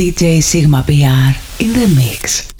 DJ Sigma PR in the mix.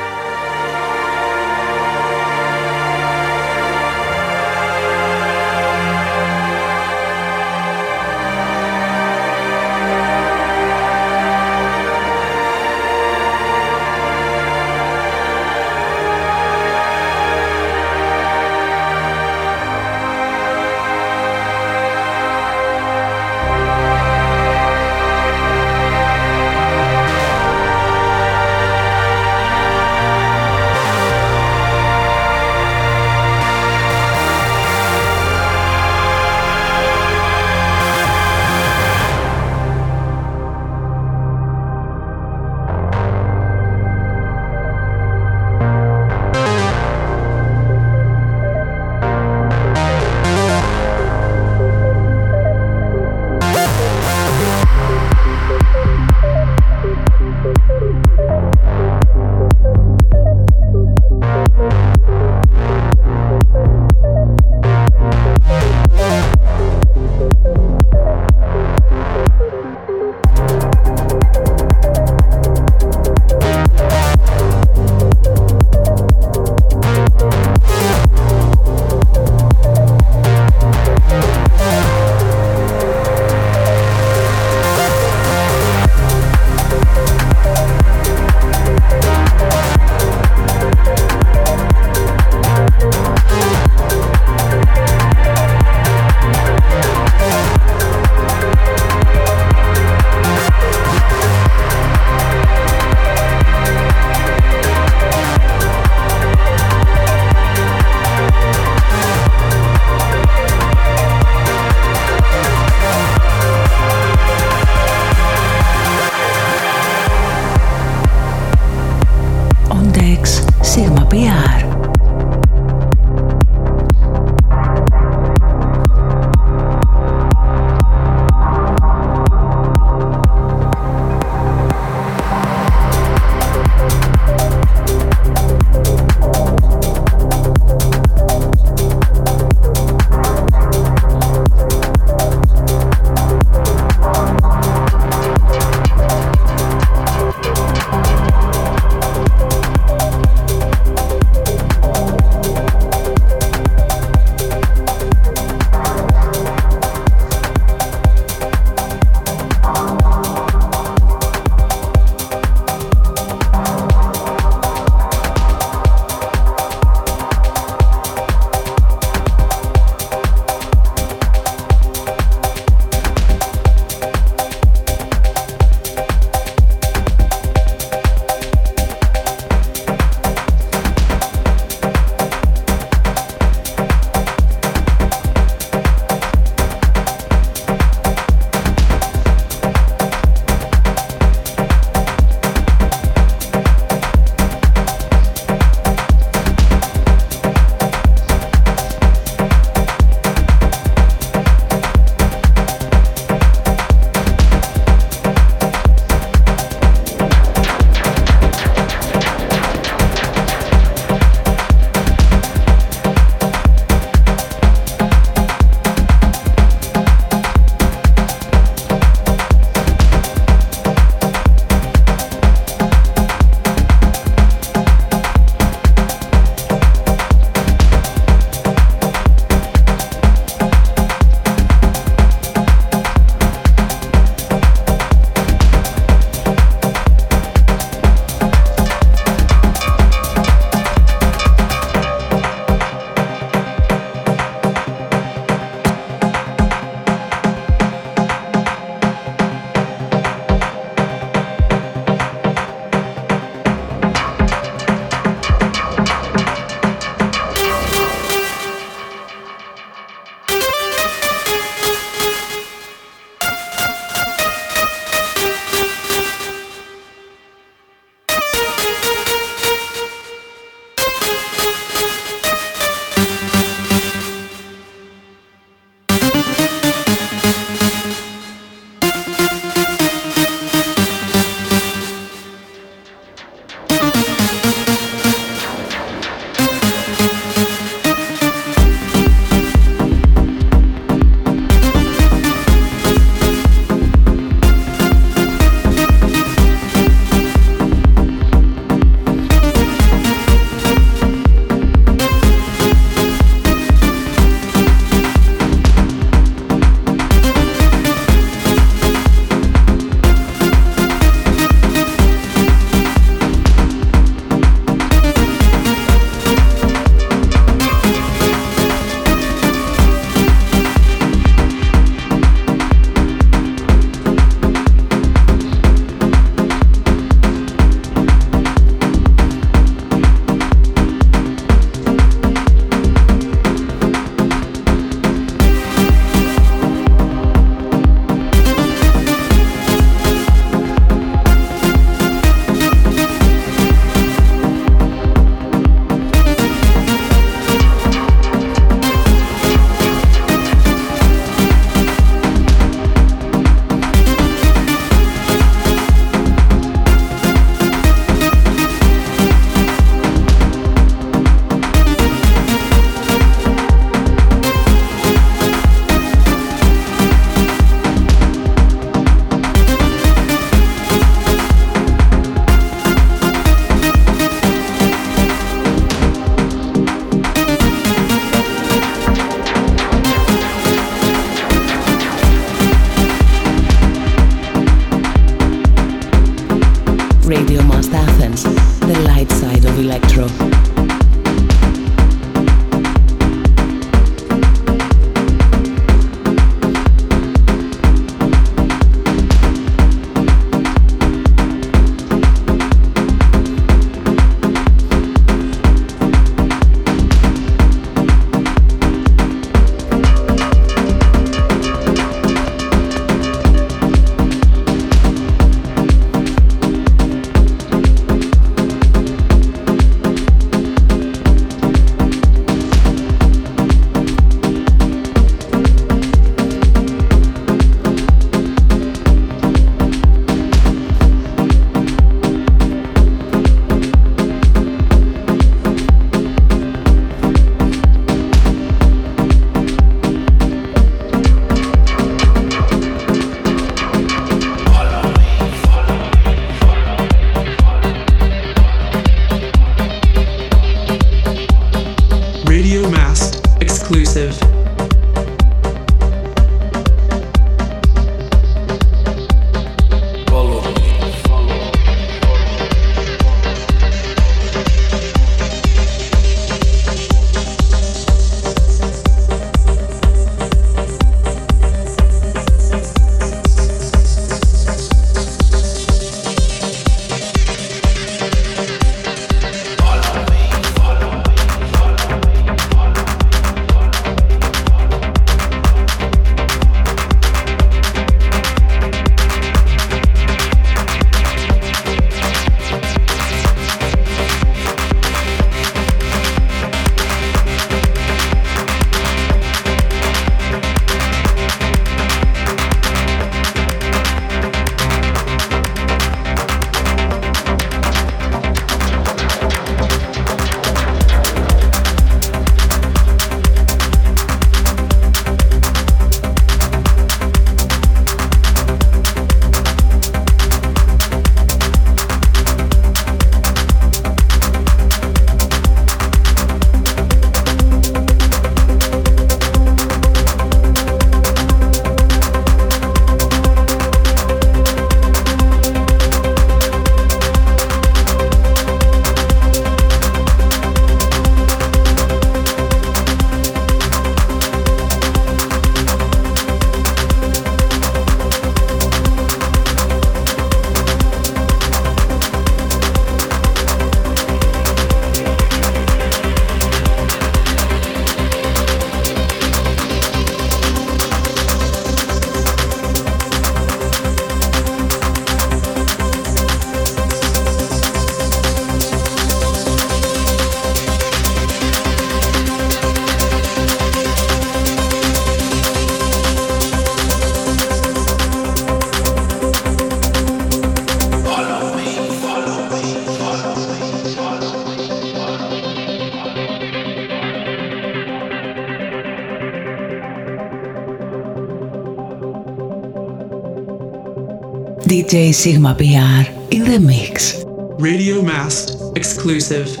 DJ Sigma PR in the mix. Radio Must exclusive.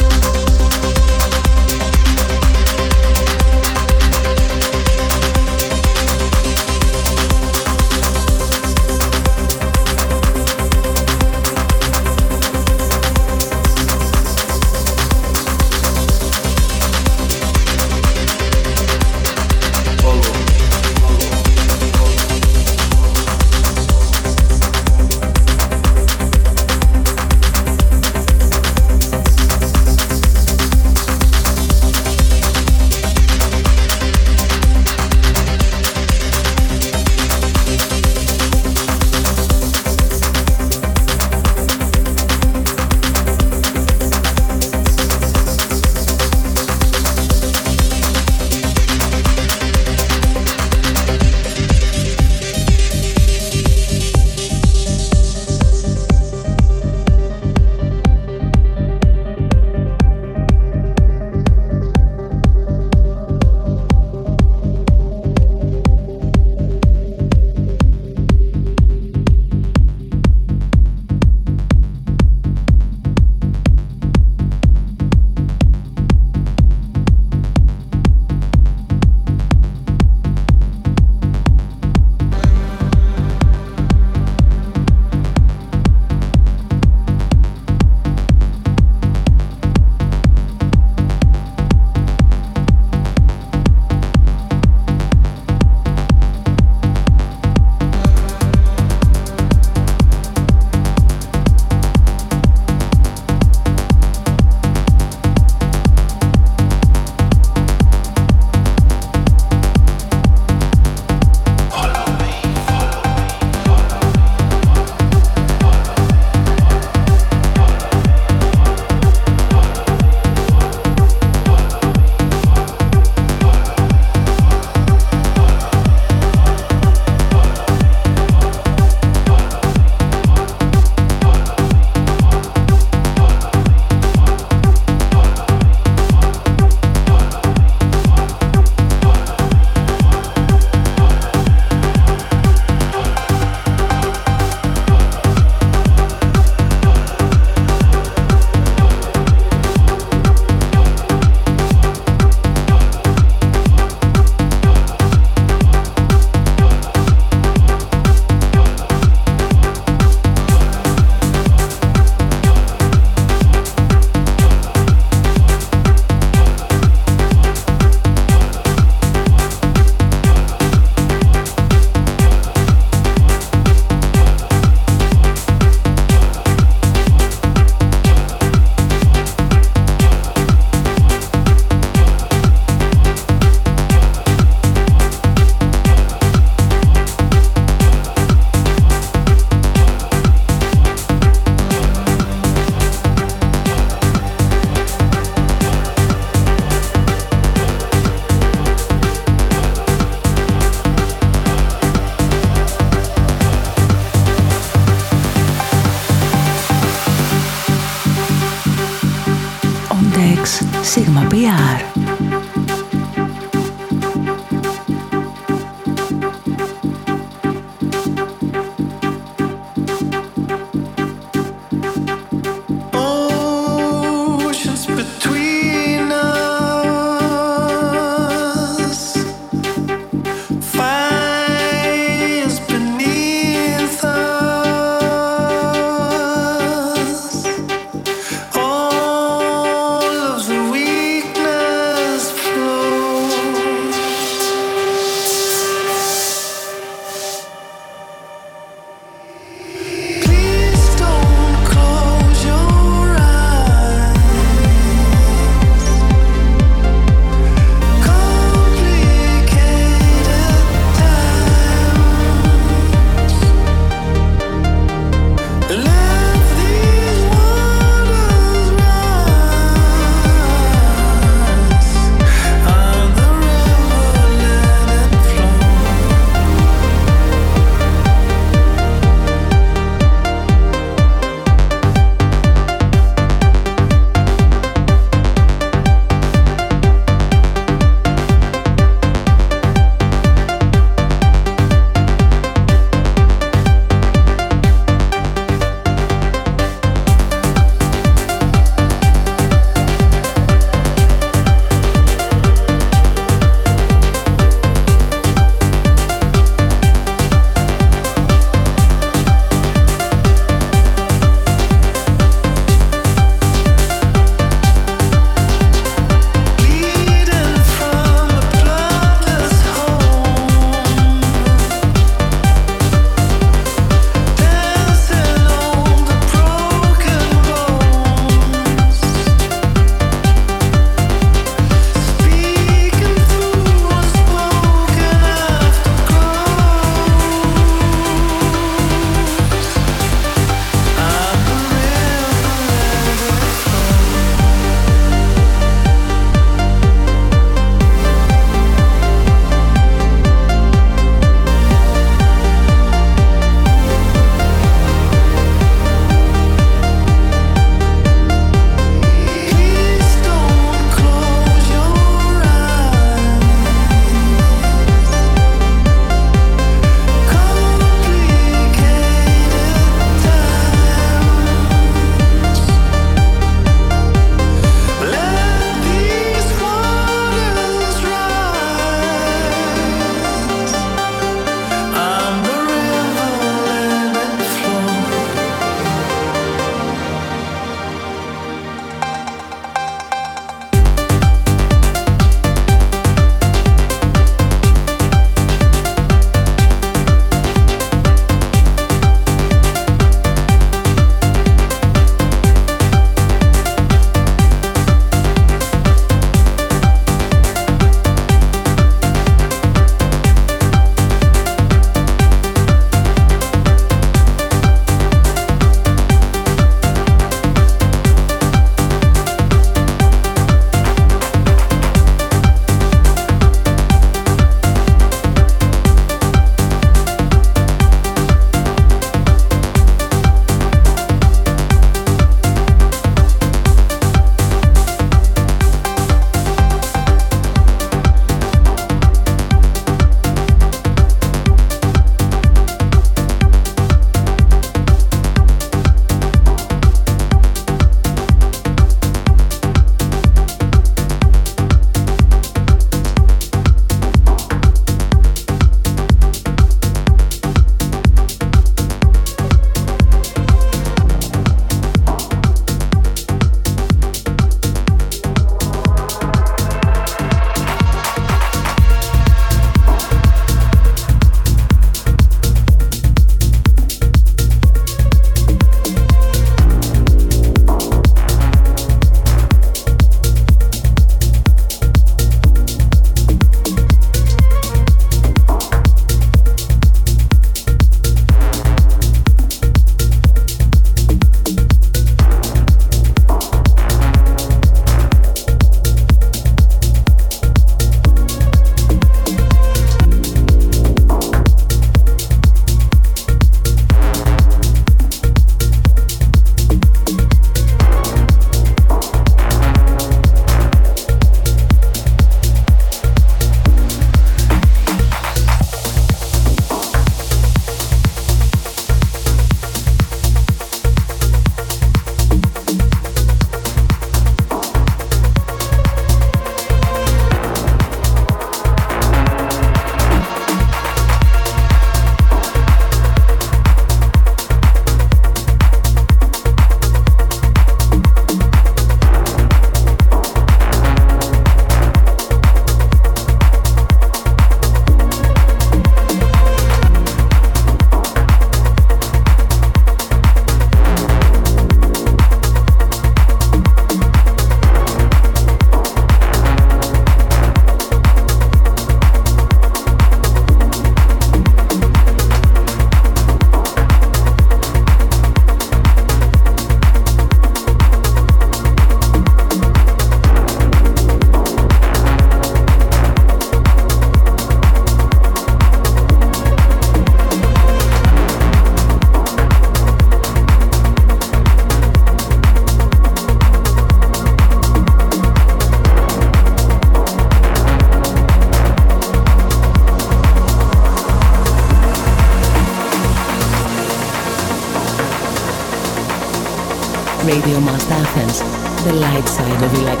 Light side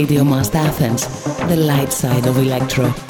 Radio Must Athens, the light side of electro.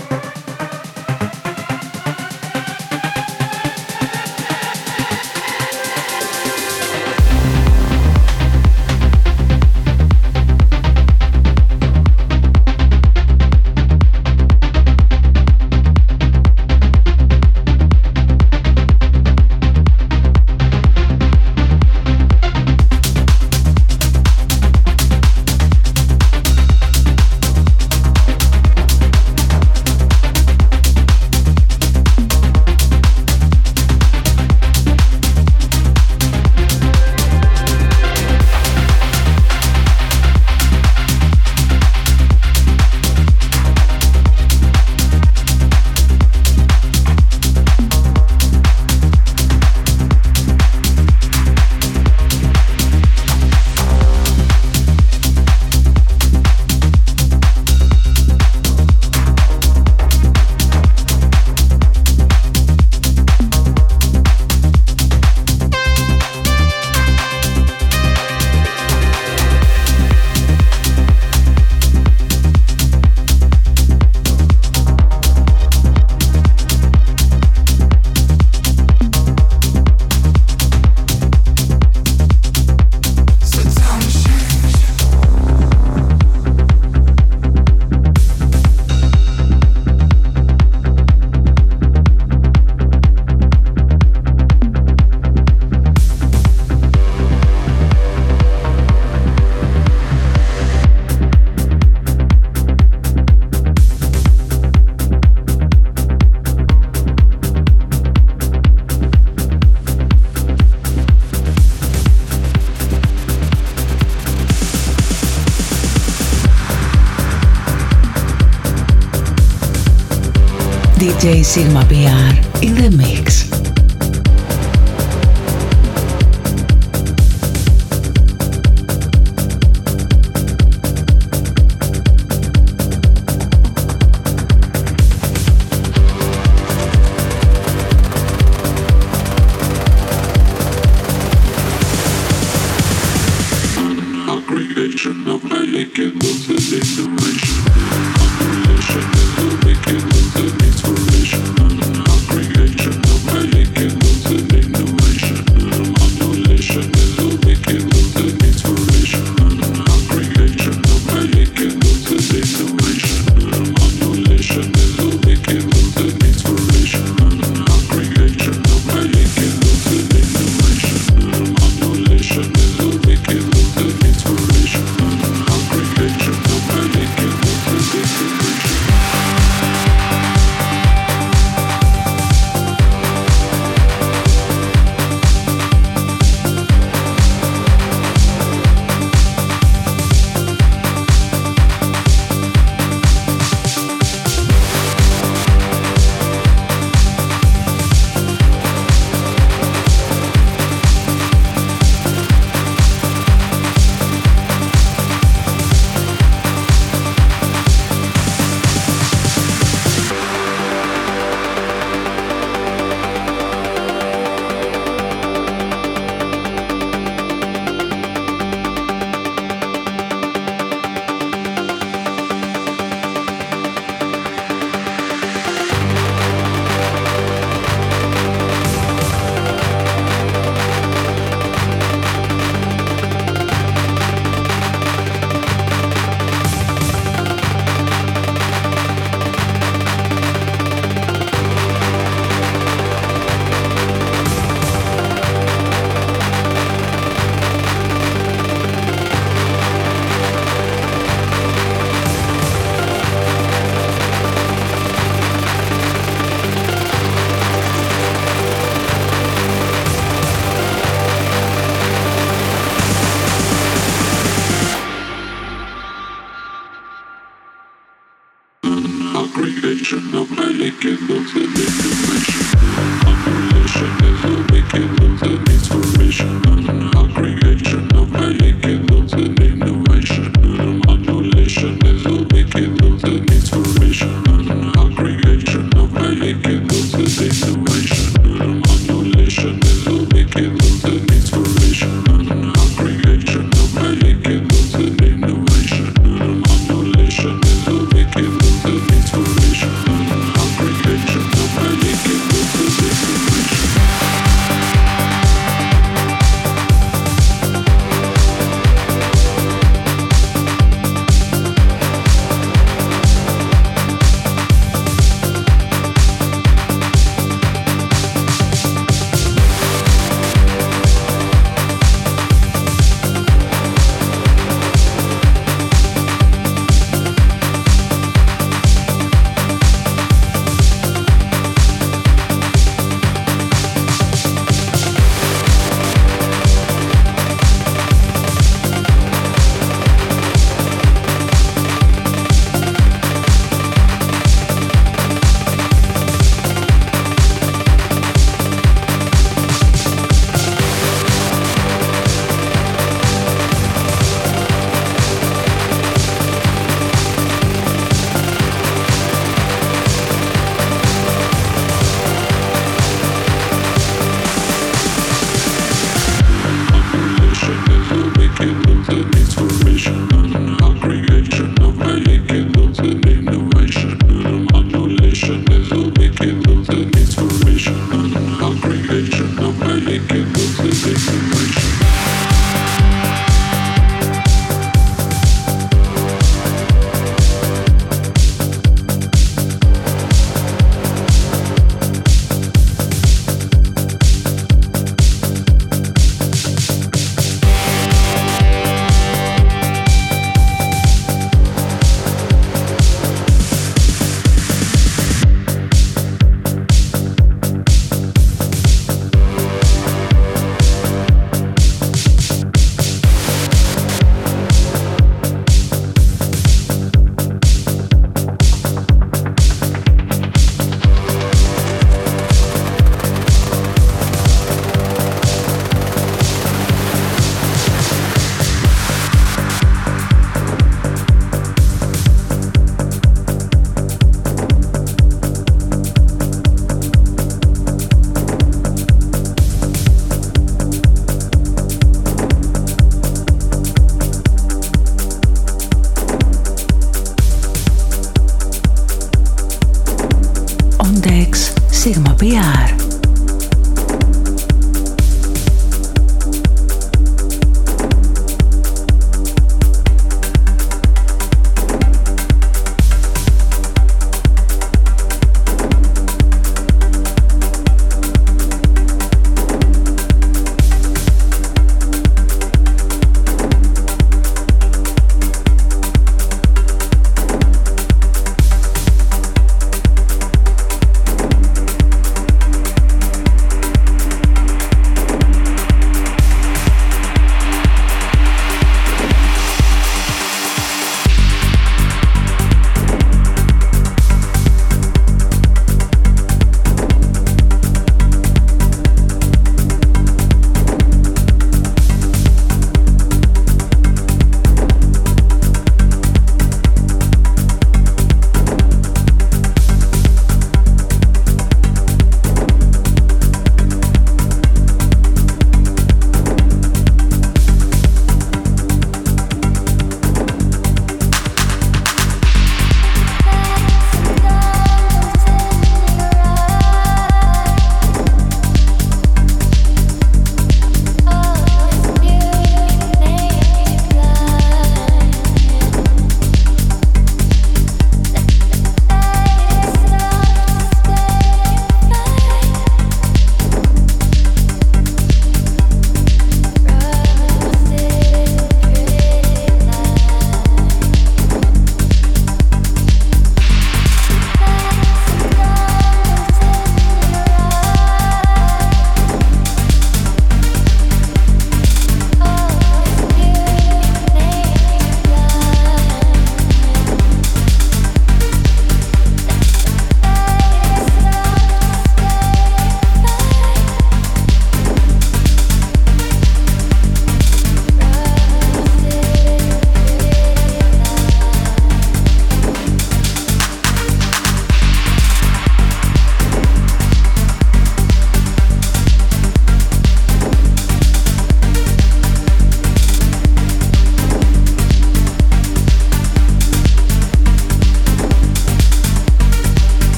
DJ Sigma PR in the mix.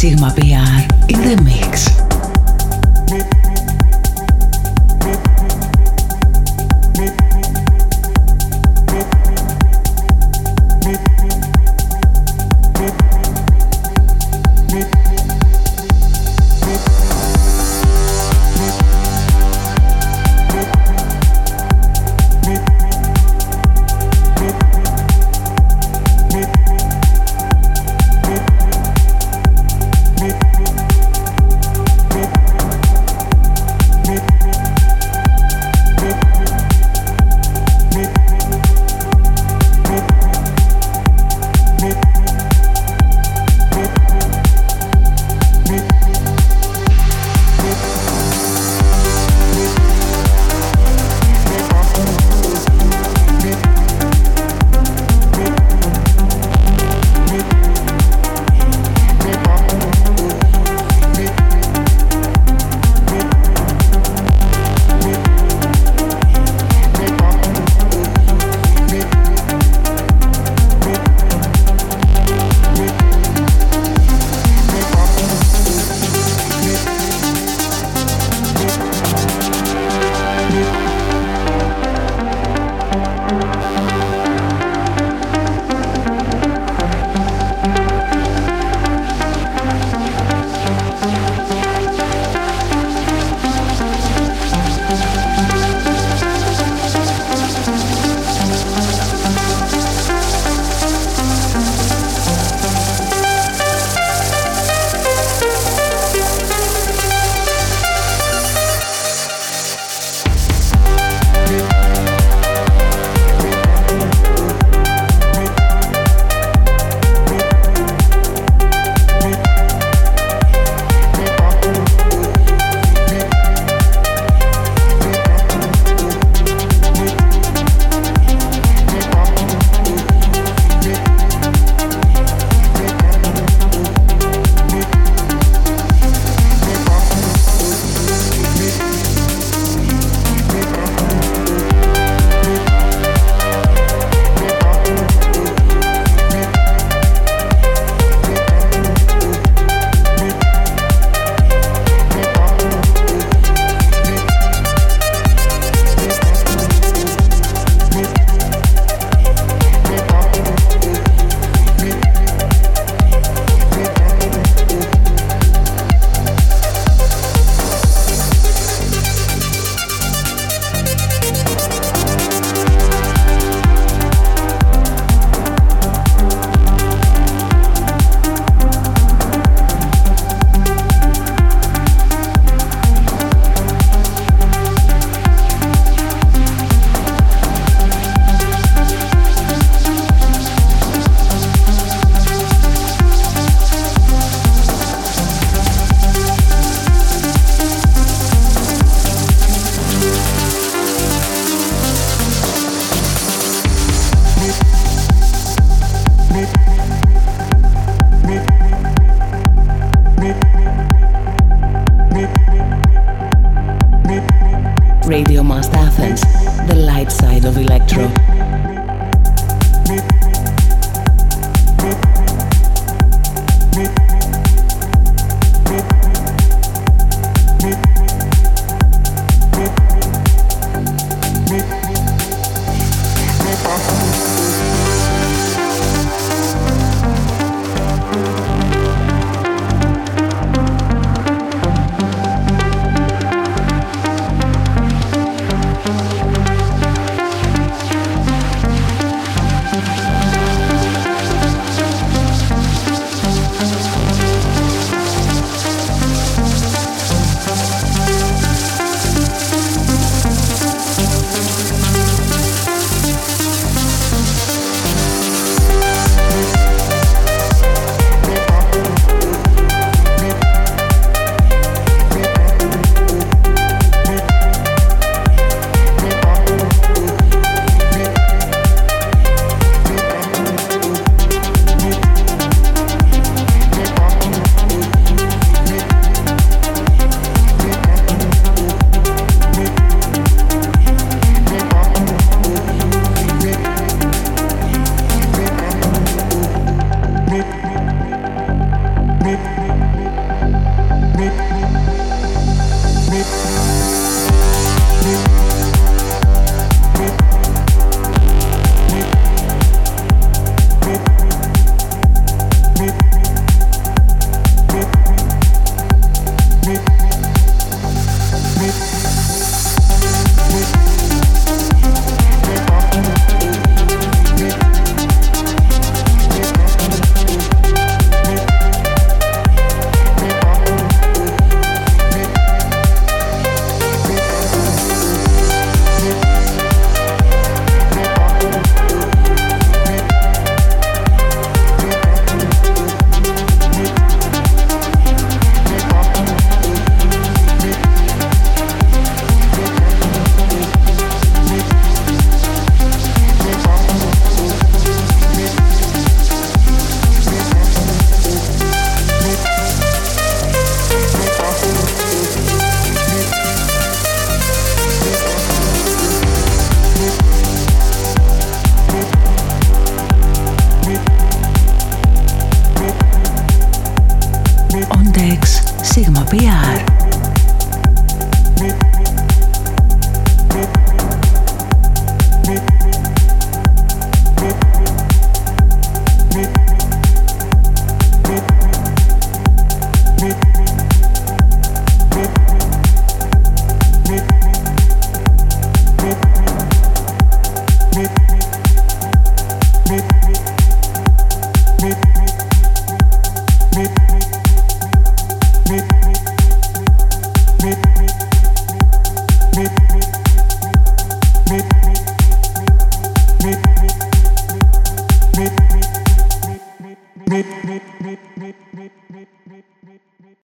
Sigma PR in the